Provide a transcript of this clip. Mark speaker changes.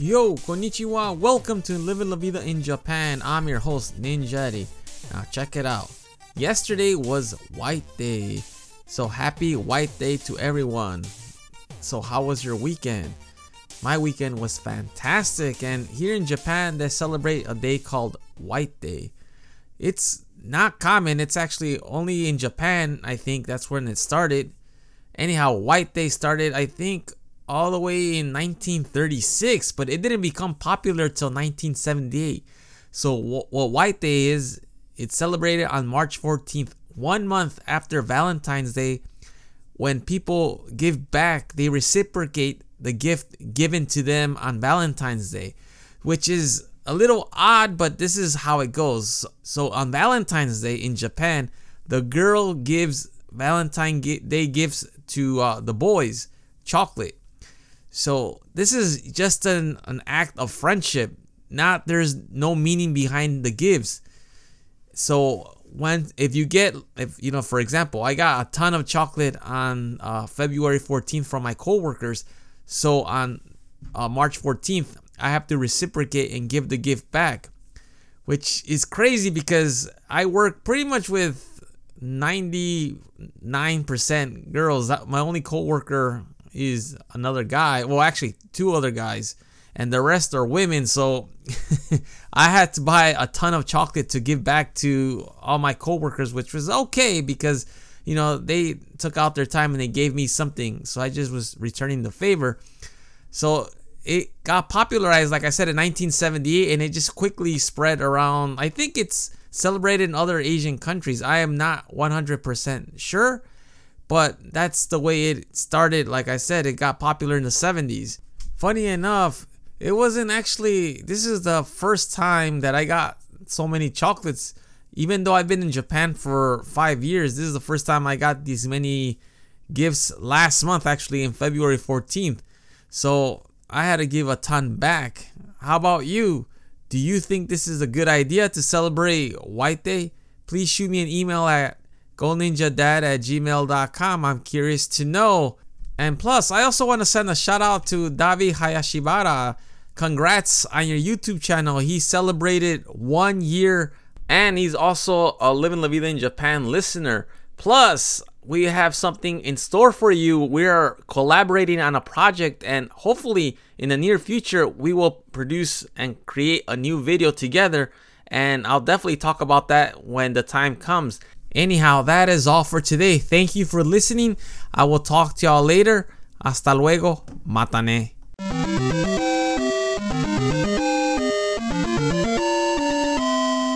Speaker 1: Yo, konnichiwa. Welcome to Living La Vida in Japan. I'm your host, Ninjari. Now, check it out. Yesterday was White Day. So, happy White Day to everyone. So, how was your weekend? My weekend was fantastic, and here in Japan, they celebrate a day called White Day. It's not common, it's actually only in Japan, I think that's when it started. Anyhow, White Day started, I think, all the way in 1936, but it didn't become popular till 1978. So, what White Day is, it's celebrated on March 14th, one month after Valentine's Day. When people give back, they reciprocate the gift given to them on Valentine's Day, which is a little odd, but this is how it goes. So, on Valentine's Day in Japan, the girl gives Valentine Day gifts to uh, the boys chocolate so this is just an, an act of friendship. Not there's no meaning behind the gives. So when if you get if you know for example I got a ton of chocolate on uh, February 14th from my coworkers. So on uh, March 14th I have to reciprocate and give the gift back, which is crazy because I work pretty much with 99% girls. My only coworker is another guy. Well, actually, two other guys, and the rest are women. So I had to buy a ton of chocolate to give back to all my coworkers, which was okay because you know they took out their time and they gave me something. So I just was returning the favor. So it got popularized, like I said, in 1978, and it just quickly spread around. I think it's celebrated in other Asian countries. I am not 100% sure but that's the way it started. Like I said, it got popular in the 70s. Funny enough, it wasn't actually, this is the first time that I got so many chocolates. Even though I've been in Japan for five years, this is the first time I got these many gifts last month, actually, in February 14th. So I had to give a ton back. How about you? Do you think this is a good idea to celebrate White Day? Please shoot me an email at goninjadad at gmail.com. I'm curious to know. And plus, I also want to send a shout out to Davi Hayashibara. Congrats on your YouTube channel. He celebrated one year and he's also a Living La Vida in Japan listener. Plus, we have something in store for you. We are collaborating on a project, and hopefully, in the near future, we will produce and create a new video together. And I'll definitely talk about that when the time comes. Anyhow, that is all for today. Thank you for listening. I will talk to y'all later. Hasta luego. Matane.